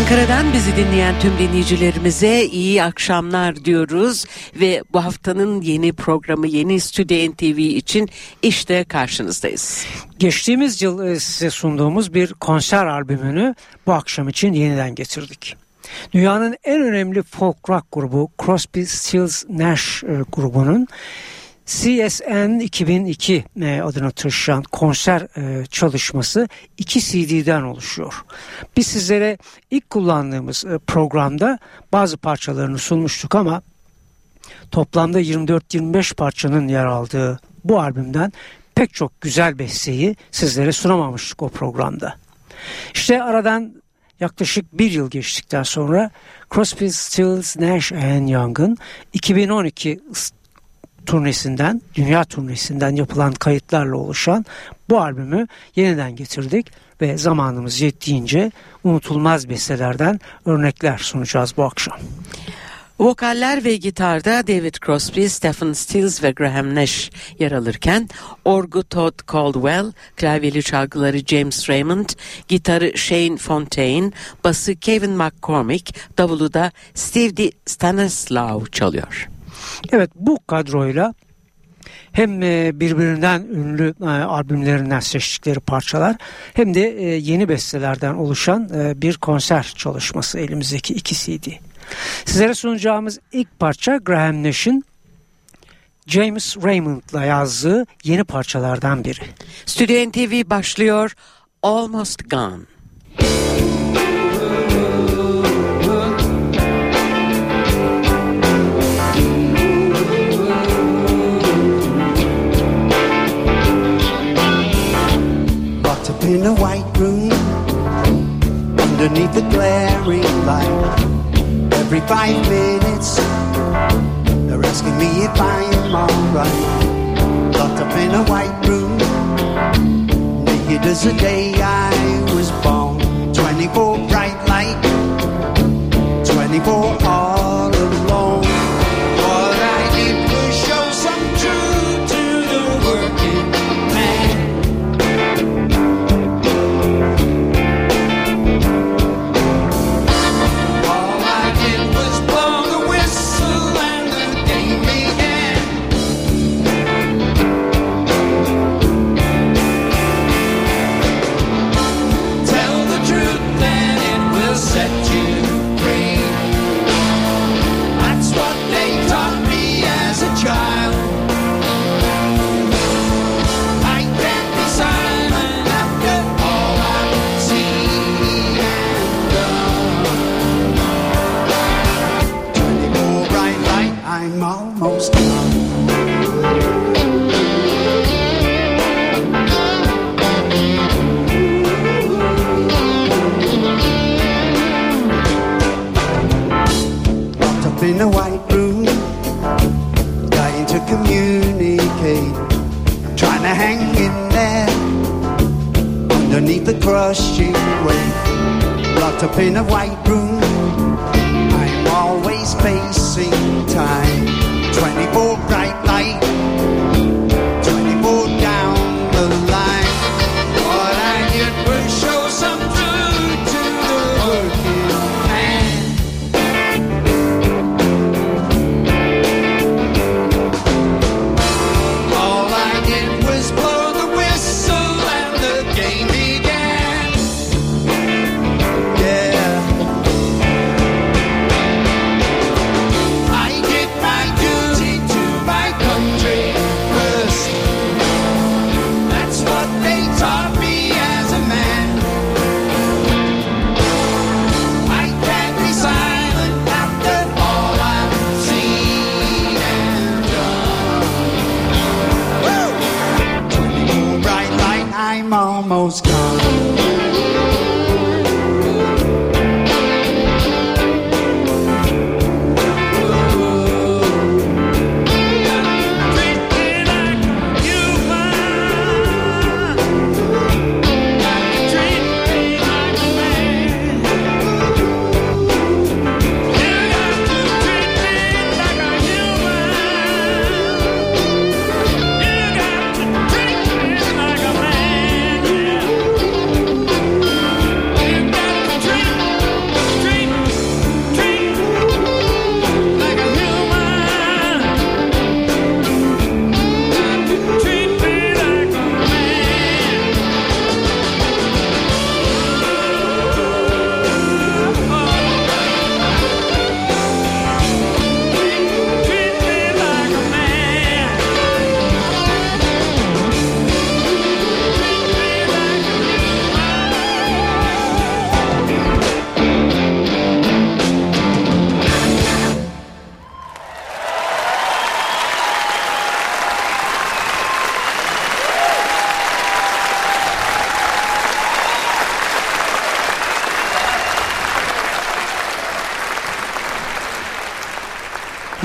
Ankara'dan bizi dinleyen tüm dinleyicilerimize iyi akşamlar diyoruz ve bu haftanın yeni programı yeni Stüdyo NTV için işte karşınızdayız. Geçtiğimiz yıl e, size sunduğumuz bir konser albümünü bu akşam için yeniden getirdik. Dünyanın en önemli folk rock grubu Crosby, Stills, Nash e, grubunun CSN 2002 e, adına taşıyan konser e, çalışması iki CD'den oluşuyor. Biz sizlere ilk kullandığımız e, programda bazı parçalarını sunmuştuk ama toplamda 24-25 parçanın yer aldığı bu albümden pek çok güzel besteyi sizlere sunamamıştık o programda. İşte aradan yaklaşık bir yıl geçtikten sonra Crosby, Stills, Nash Young'ın 2012 turnesinden, dünya turnesinden yapılan kayıtlarla oluşan bu albümü yeniden getirdik ve zamanımız yettiğince unutulmaz bestelerden örnekler sunacağız bu akşam. Vokaller ve gitarda David Crosby, Stephen Stills ve Graham Nash yer alırken orgu Todd Caldwell, klavyeli çalgıları James Raymond, gitarı Shane Fontaine, bası Kevin McCormick, davulu da Steve Stanislaw çalıyor. Evet bu kadroyla hem e, birbirinden ünlü e, albümlerinden seçtikleri parçalar hem de e, yeni bestelerden oluşan bir konser çalışması elimizdeki iki CD. Sizlere sunacağımız ilk parça Graham Nash'in James Raymond'la yazdığı yeni parçalardan biri. Stüdyo NTV başlıyor Almost Gone. In a white room underneath the glaring light. Every five minutes, they're asking me if I am alright. Locked up in a white room, naked as the day I was born. 24 bright light, 24 all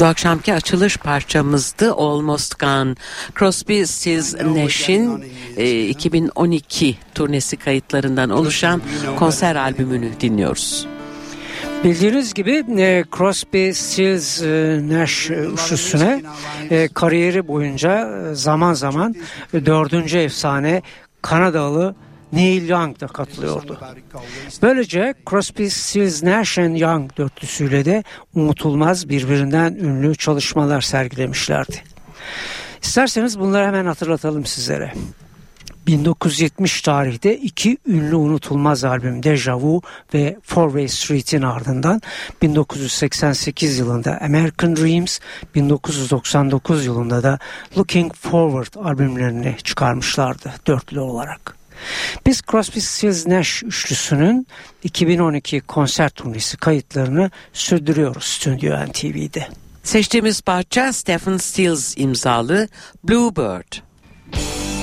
Bu akşamki açılış parçamızdı Almost Gone. Crosby, Stills, Nash'in e, 2012 turnesi kayıtlarından oluşan konser albümünü dinliyoruz. Bildiğiniz gibi e, Crosby, Stills, e, Nash e, üçlüsüne e, kariyeri boyunca e, zaman zaman e, dördüncü efsane Kanadalı Neil Young da katılıyordu. Böylece Crosby, Stills, Nash Young dörtlüsüyle de unutulmaz birbirinden ünlü çalışmalar sergilemişlerdi. İsterseniz bunları hemen hatırlatalım sizlere. 1970 tarihte iki ünlü unutulmaz albüm Deja Vu ve Four Street'in ardından 1988 yılında American Dreams, 1999 yılında da Looking Forward albümlerini çıkarmışlardı dörtlü olarak. Biz Crosby, Stills, Nash üçlüsünün 2012 konser turnesi kayıtlarını sürdürüyoruz Stüdyo NTV'de. Seçtiğimiz parça Stephen Stills imzalı Bluebird. Thanks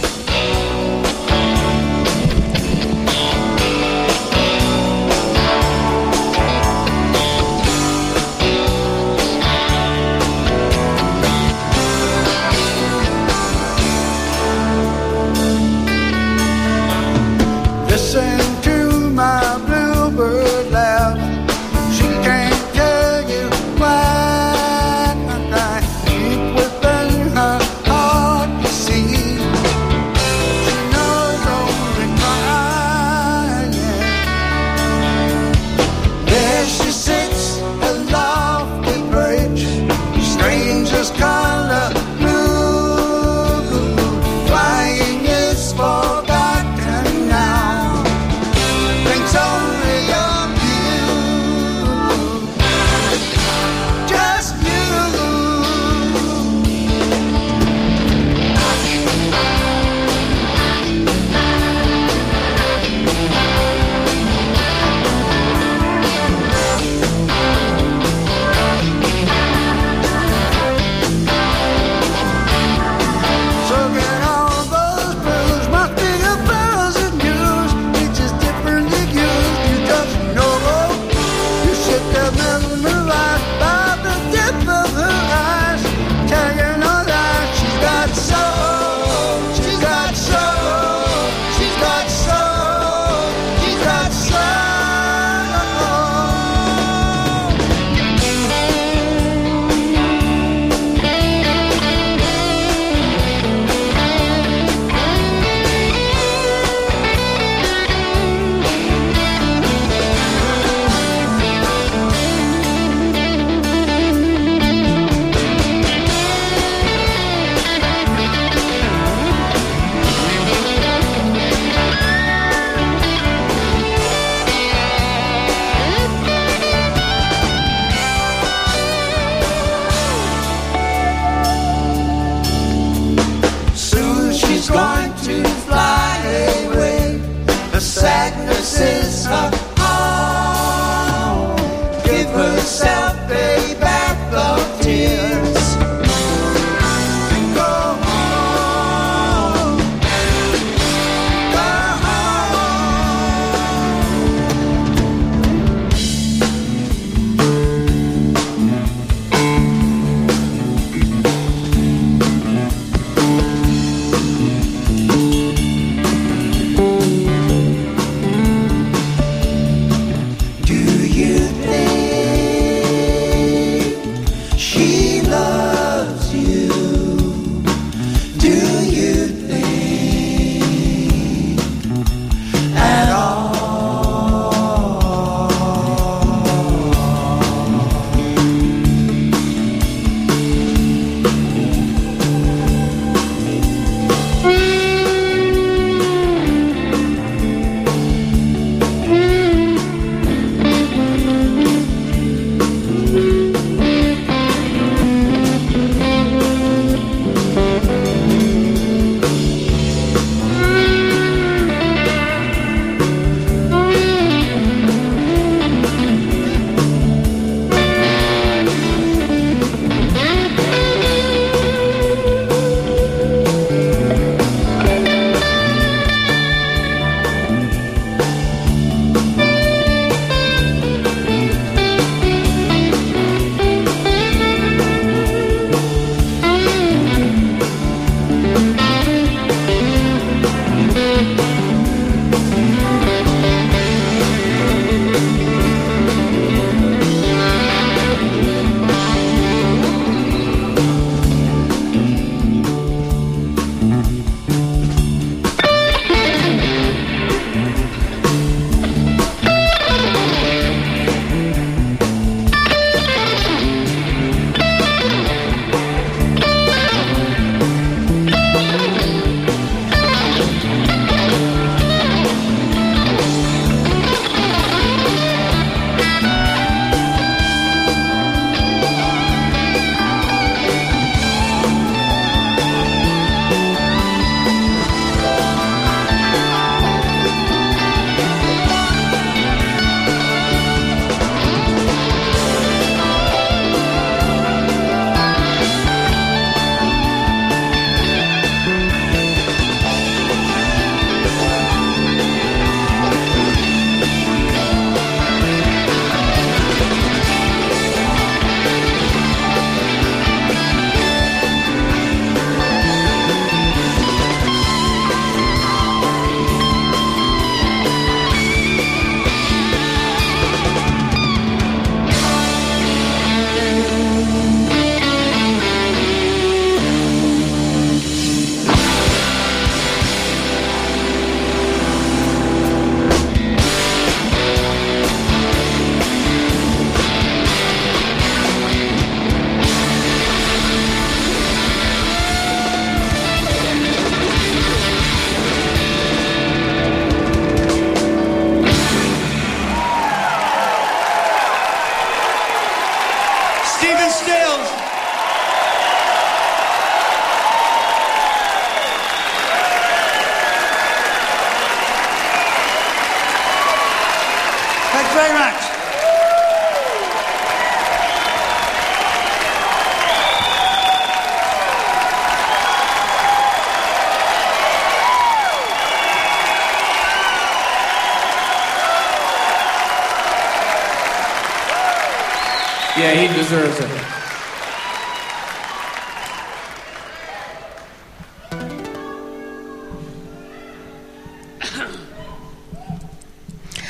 Yeah, he deserves it.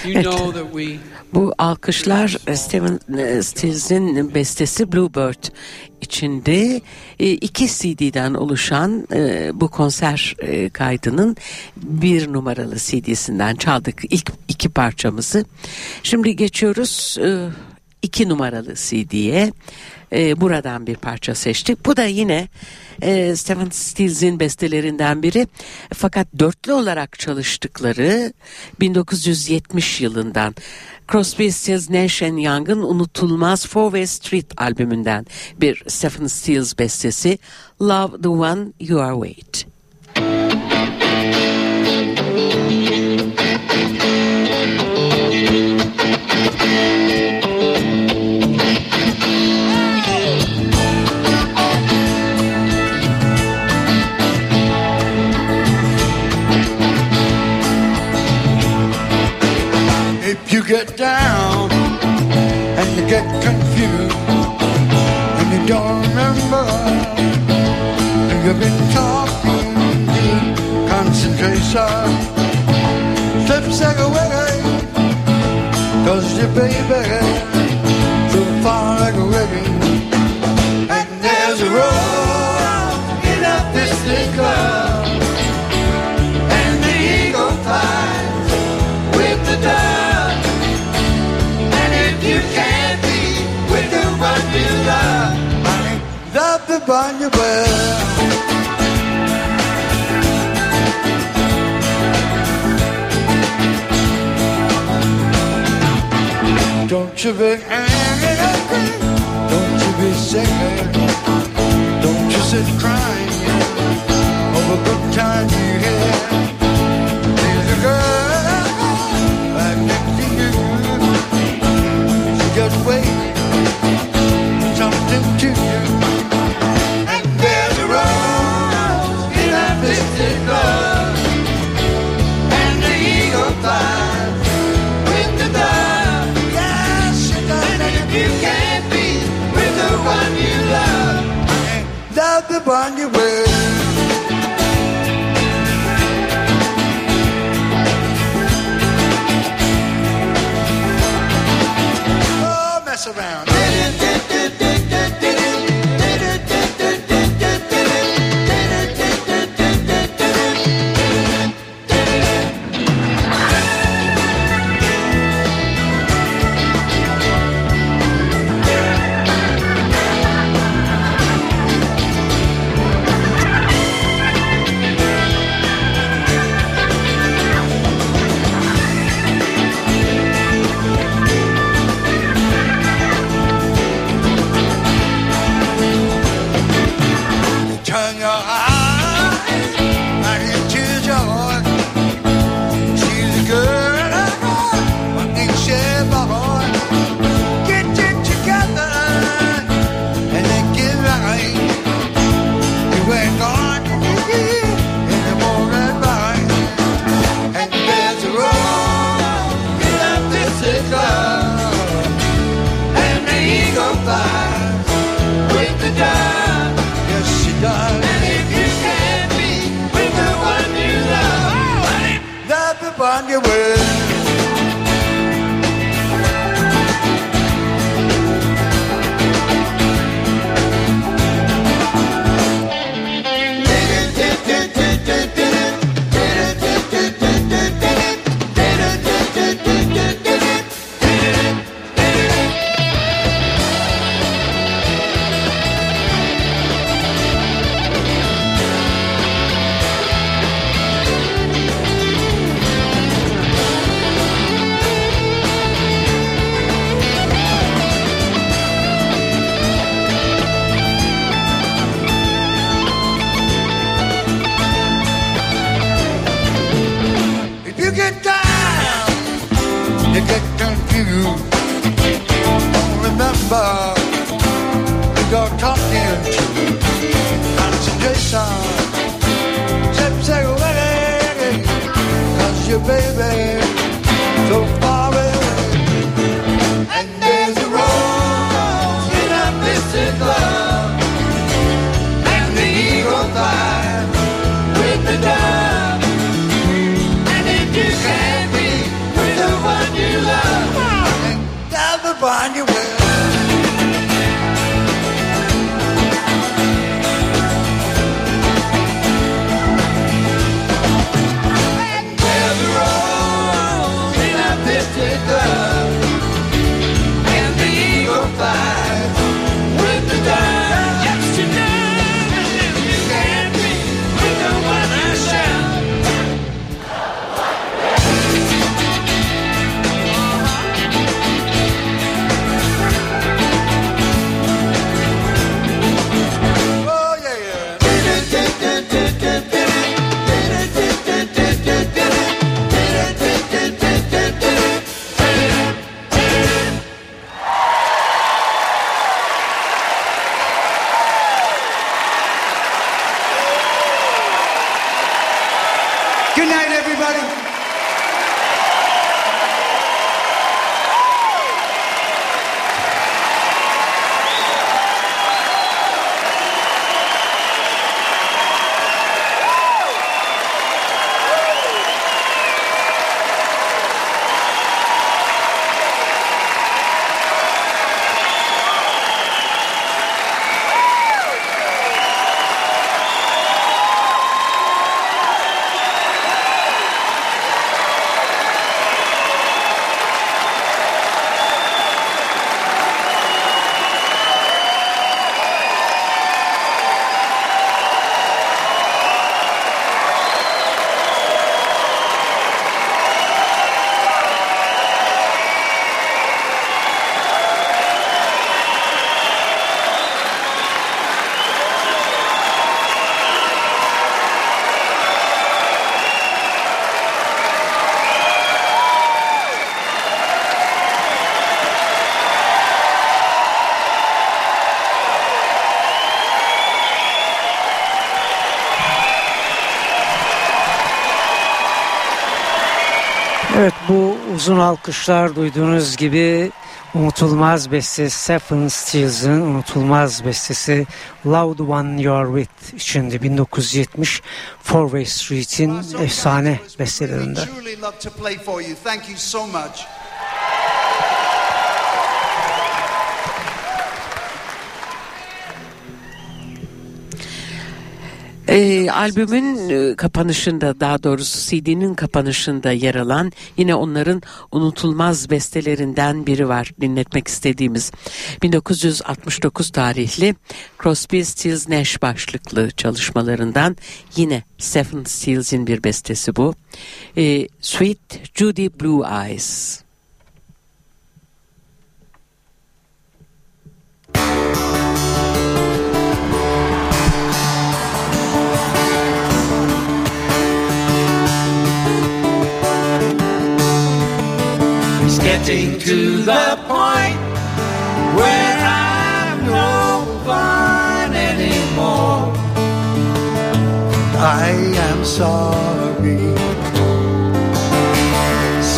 You Evet. know that we Bu alkışlar e, Steven e, Stills'in bestesi Bluebird içinde e, iki CD'den oluşan bu konser kaydının bir numaralı CD'sinden çaldık ilk iki parçamızı. Şimdi geçiyoruz e, iki numaralı CD'ye. E, buradan bir parça seçtik. Bu da yine e, Stephen Stills'in bestelerinden biri. Fakat dörtlü olarak çalıştıkları 1970 yılından Crosby, Stills, Nash Young'ın unutulmaz Four Way Street albümünden bir Stephen Stills bestesi Love the One You Are With. You get down and you get confused and you don't remember. Who you've been talking to, concentration. Slips like a away cause your baby love, the well. Don't you be angry, don't you be don't you sit crying over good times you had. Love the one you will. Oh, mess around. Uzun alkışlar duyduğunuz gibi unutulmaz beste Stephen Stills'ın unutulmaz bestesi the One You're With içindi 1970 Fourway Street'in efsane bestelerinden. Ee, albümün e, kapanışında daha doğrusu CD'nin kapanışında yer alan yine onların unutulmaz bestelerinden biri var dinletmek istediğimiz 1969 tarihli Crosby, Stills, Nash başlıklı çalışmalarından yine Stephen Stills'in bir bestesi bu. Ee, Sweet Judy Blue Eyes. Getting to the point where I'm no fun anymore. I am sorry.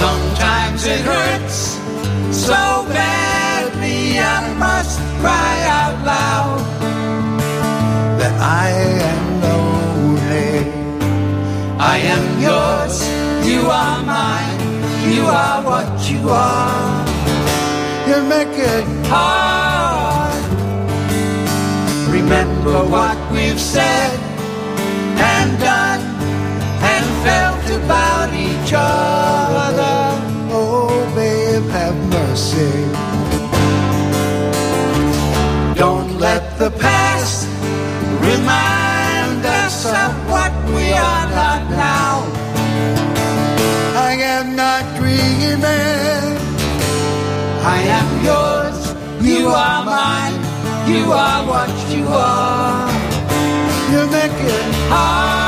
Sometimes it hurts so badly I must cry out loud that I am lonely. I am yours, you are mine, you are what you are. You make it hard. Remember what we've said You are what you are. You make it hard.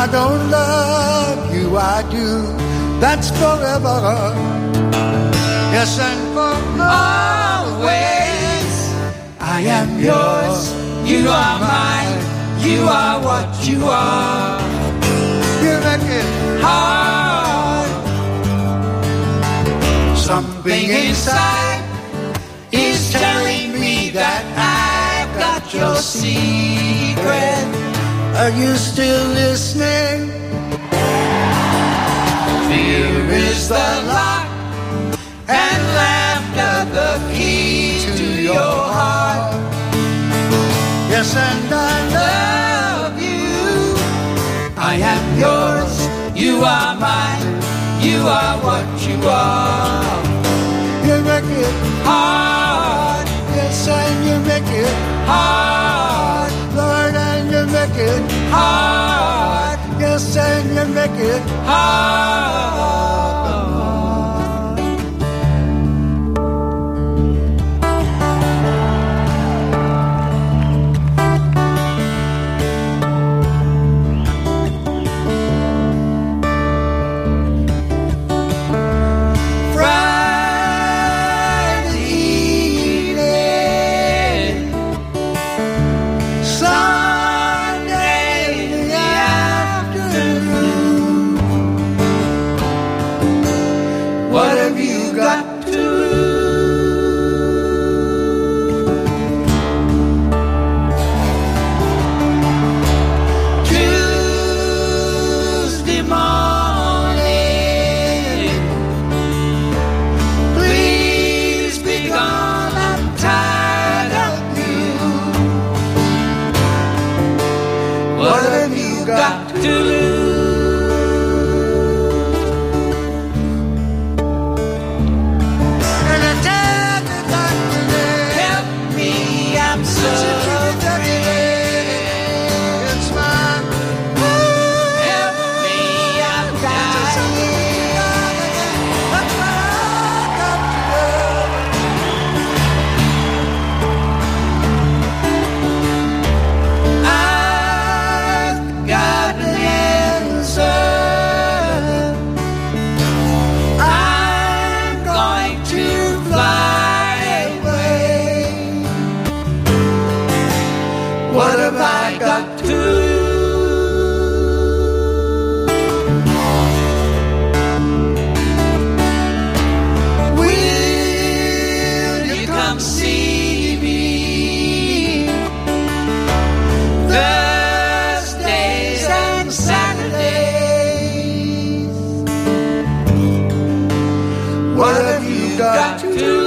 I don't love you, I do. That's forever. Yes, and for always. I am yours, you are mine, you are what you are. You make it hard. Something inside is telling me that I've got your secret. Are you still listening? Fear is the lock and laughter the key to your heart. Yes, and I love you. I am yours, you are mine, you are what you are. You make it hard, yes, and you make it hard, it hard, yes, and you make it hard. back to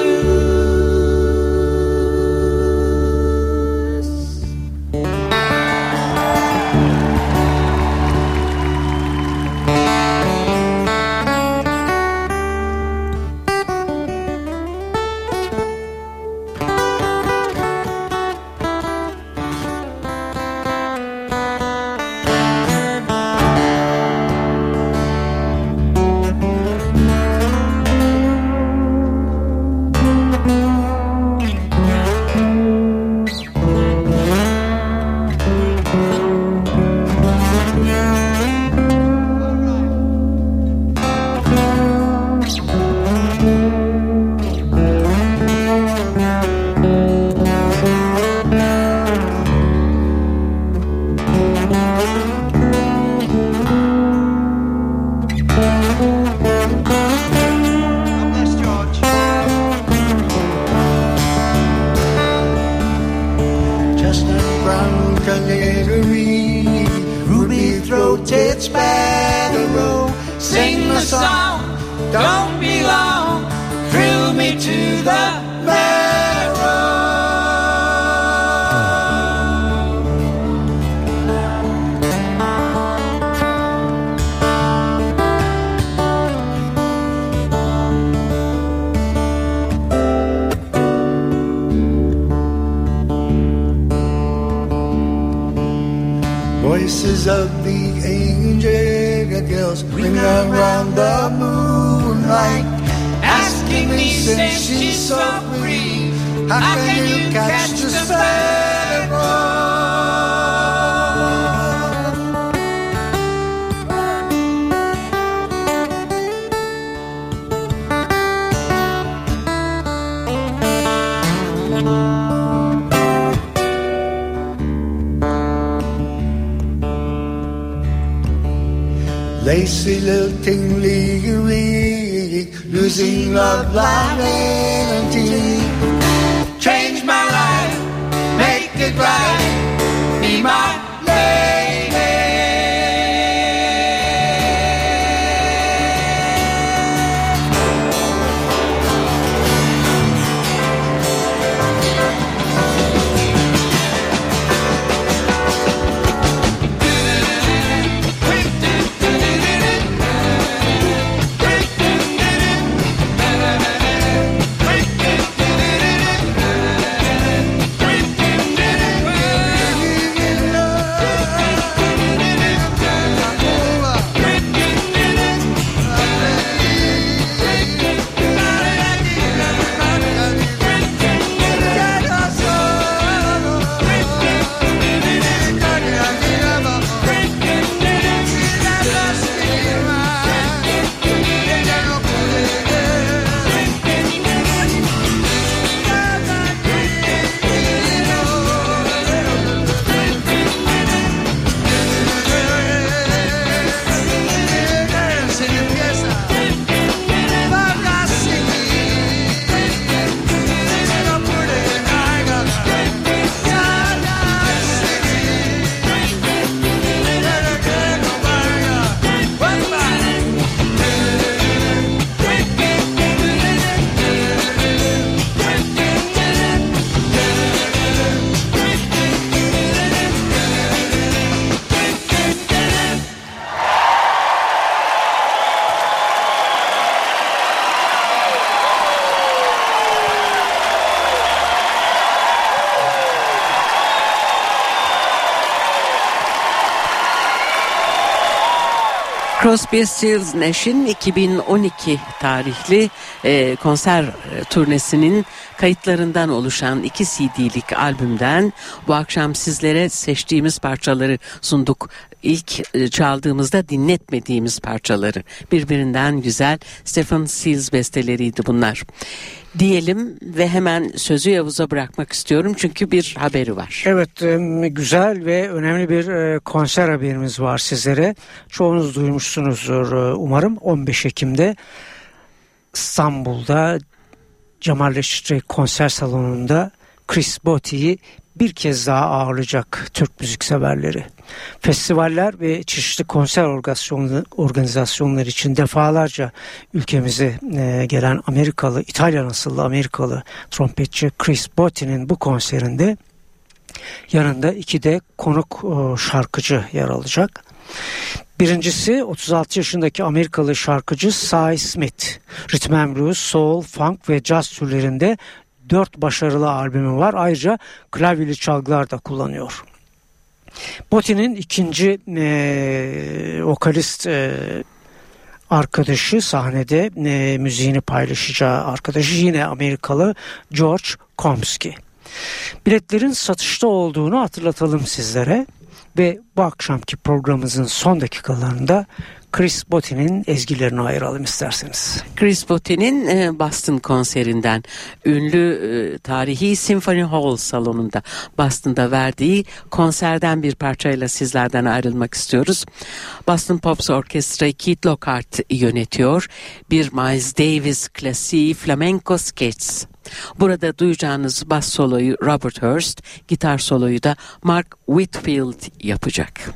losing love Crosby, Stills, Nash'in 2012 tarihli e, konser e, turnesinin kayıtlarından oluşan iki CD'lik albümden bu akşam sizlere seçtiğimiz parçaları sunduk. İlk e, çaldığımızda dinletmediğimiz parçaları birbirinden güzel Stephen Stills besteleriydi bunlar. Diyelim ve hemen sözü Yavuz'a bırakmak istiyorum çünkü bir haberi var. Evet e, güzel ve önemli bir e, konser haberimiz var sizlere. Çoğunuz duymuşsunuzdur e, umarım 15 Ekim'de İstanbul'da Cemal Reşit konser salonunda Chris Botti'yi bir kez daha ağırlayacak Türk müzikseverleri. Festivaller ve çeşitli konser organizasyonları için defalarca ülkemize e, gelen Amerikalı, İtalyan asıllı Amerikalı trompetçi Chris Botti'nin bu konserinde yanında iki de konuk e, şarkıcı yer alacak. Birincisi 36 yaşındaki Amerikalı şarkıcı Cy Smith. Rhythm and Blues, Soul, Funk ve Jazz türlerinde dört başarılı albümü var. Ayrıca klavyeli çalgılar da kullanıyor. Botti'nin ikinci e, vokalist e, arkadaşı sahnede e, müziğini paylaşacağı arkadaşı yine Amerikalı George Komsky. Biletlerin satışta olduğunu hatırlatalım sizlere ve bu akşamki programımızın son dakikalarında Chris Botti'nin ezgilerini ayıralım isterseniz. Chris Botti'nin e, Boston konserinden ünlü e, tarihi Symphony Hall salonunda Boston'da verdiği konserden bir parçayla sizlerden ayrılmak istiyoruz. Boston Pops Orkestra'yı Keith Lockhart yönetiyor. Bir Miles Davis klasiği Flamenco Sketches. Burada duyacağınız bas soloyu Robert Hurst, gitar soloyu da Mark Whitfield yapacak.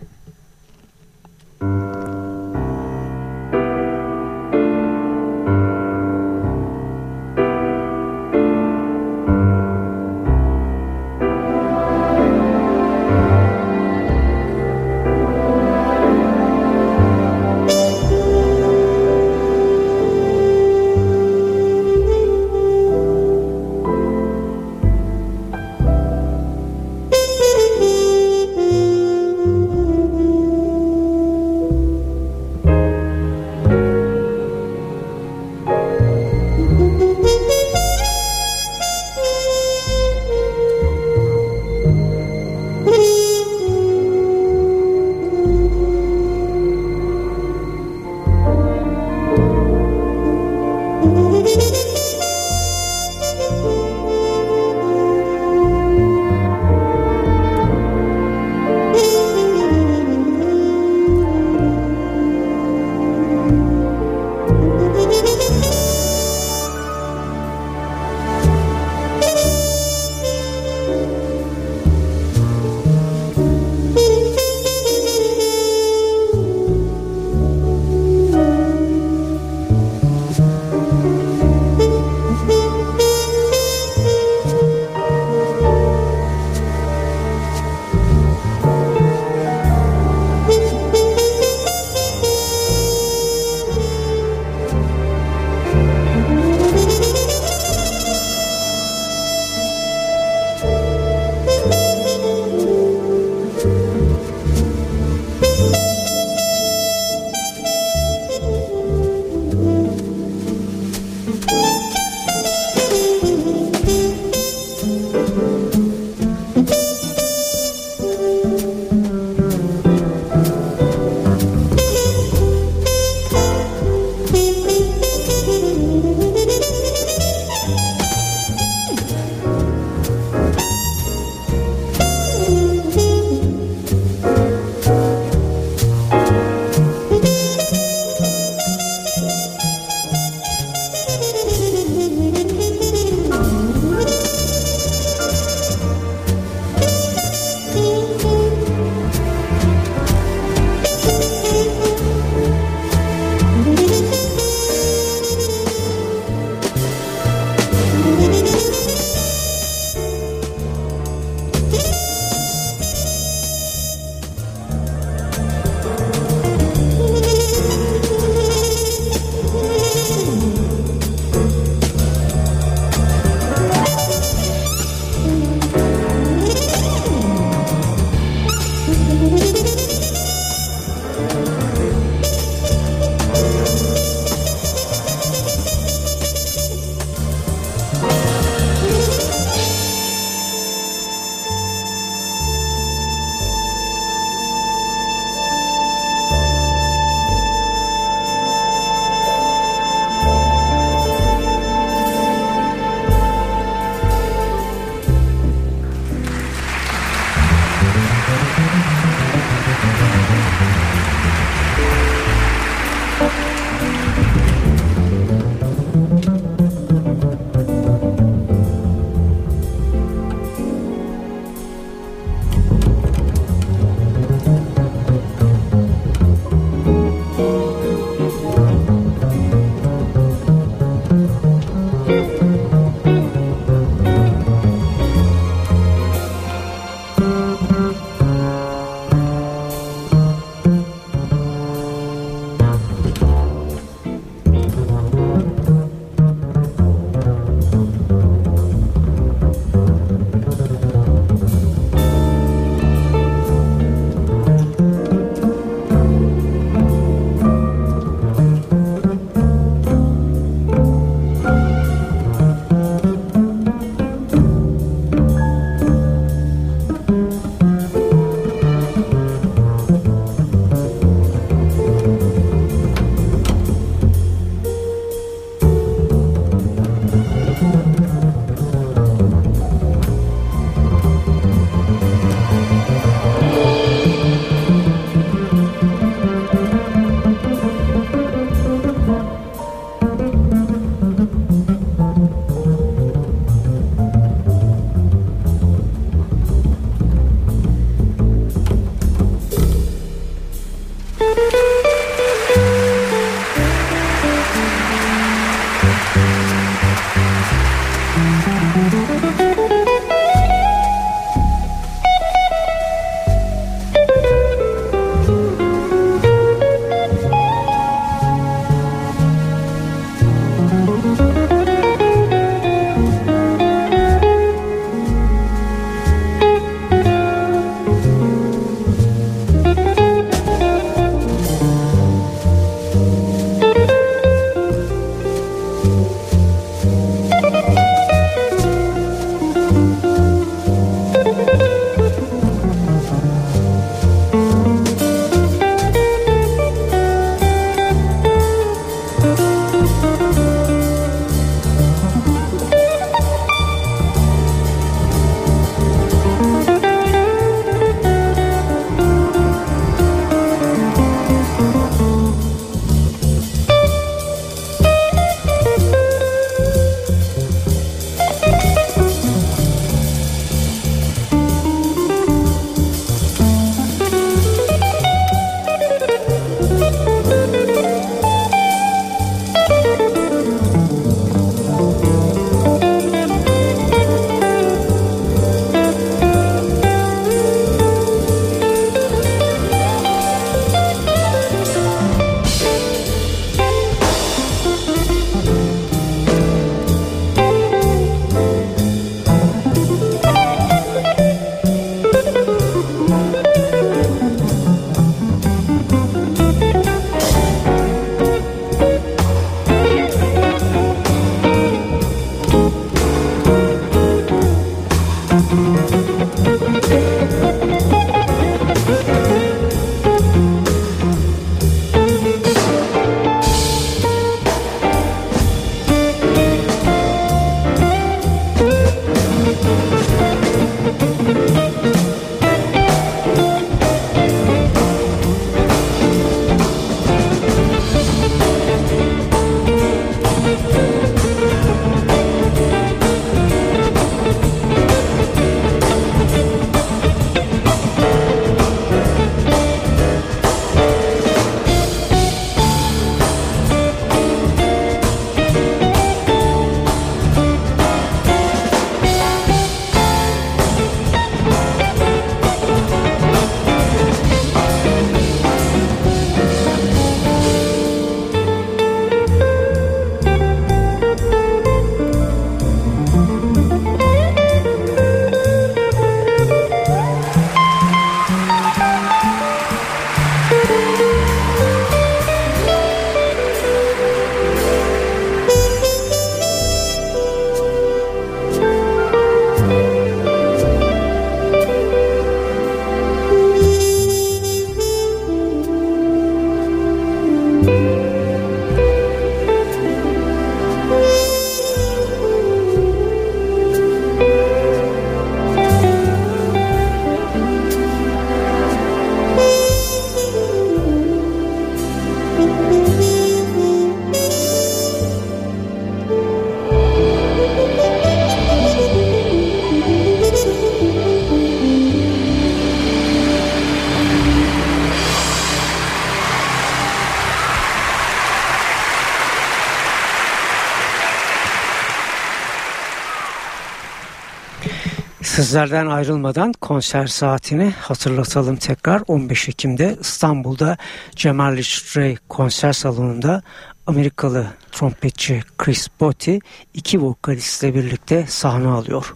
Sizlerden ayrılmadan konser saatini hatırlatalım tekrar. 15 Ekim'de İstanbul'da Cemal Ray konser salonunda Amerikalı trompetçi Chris Botti iki vokalistle birlikte sahne alıyor.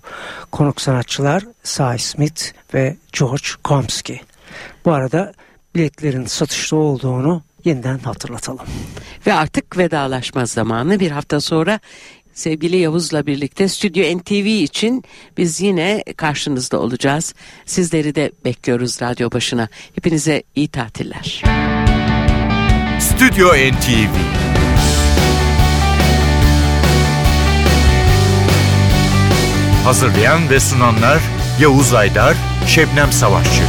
Konuk sanatçılar Cy Smith ve George Komsky. Bu arada biletlerin satışta olduğunu yeniden hatırlatalım. Ve artık vedalaşma zamanı bir hafta sonra sevgili Yavuz'la birlikte Stüdyo NTV için biz yine karşınızda olacağız. Sizleri de bekliyoruz radyo başına. Hepinize iyi tatiller. Stüdyo NTV Hazırlayan ve sunanlar Yavuz Aydar, Şebnem Savaşçı.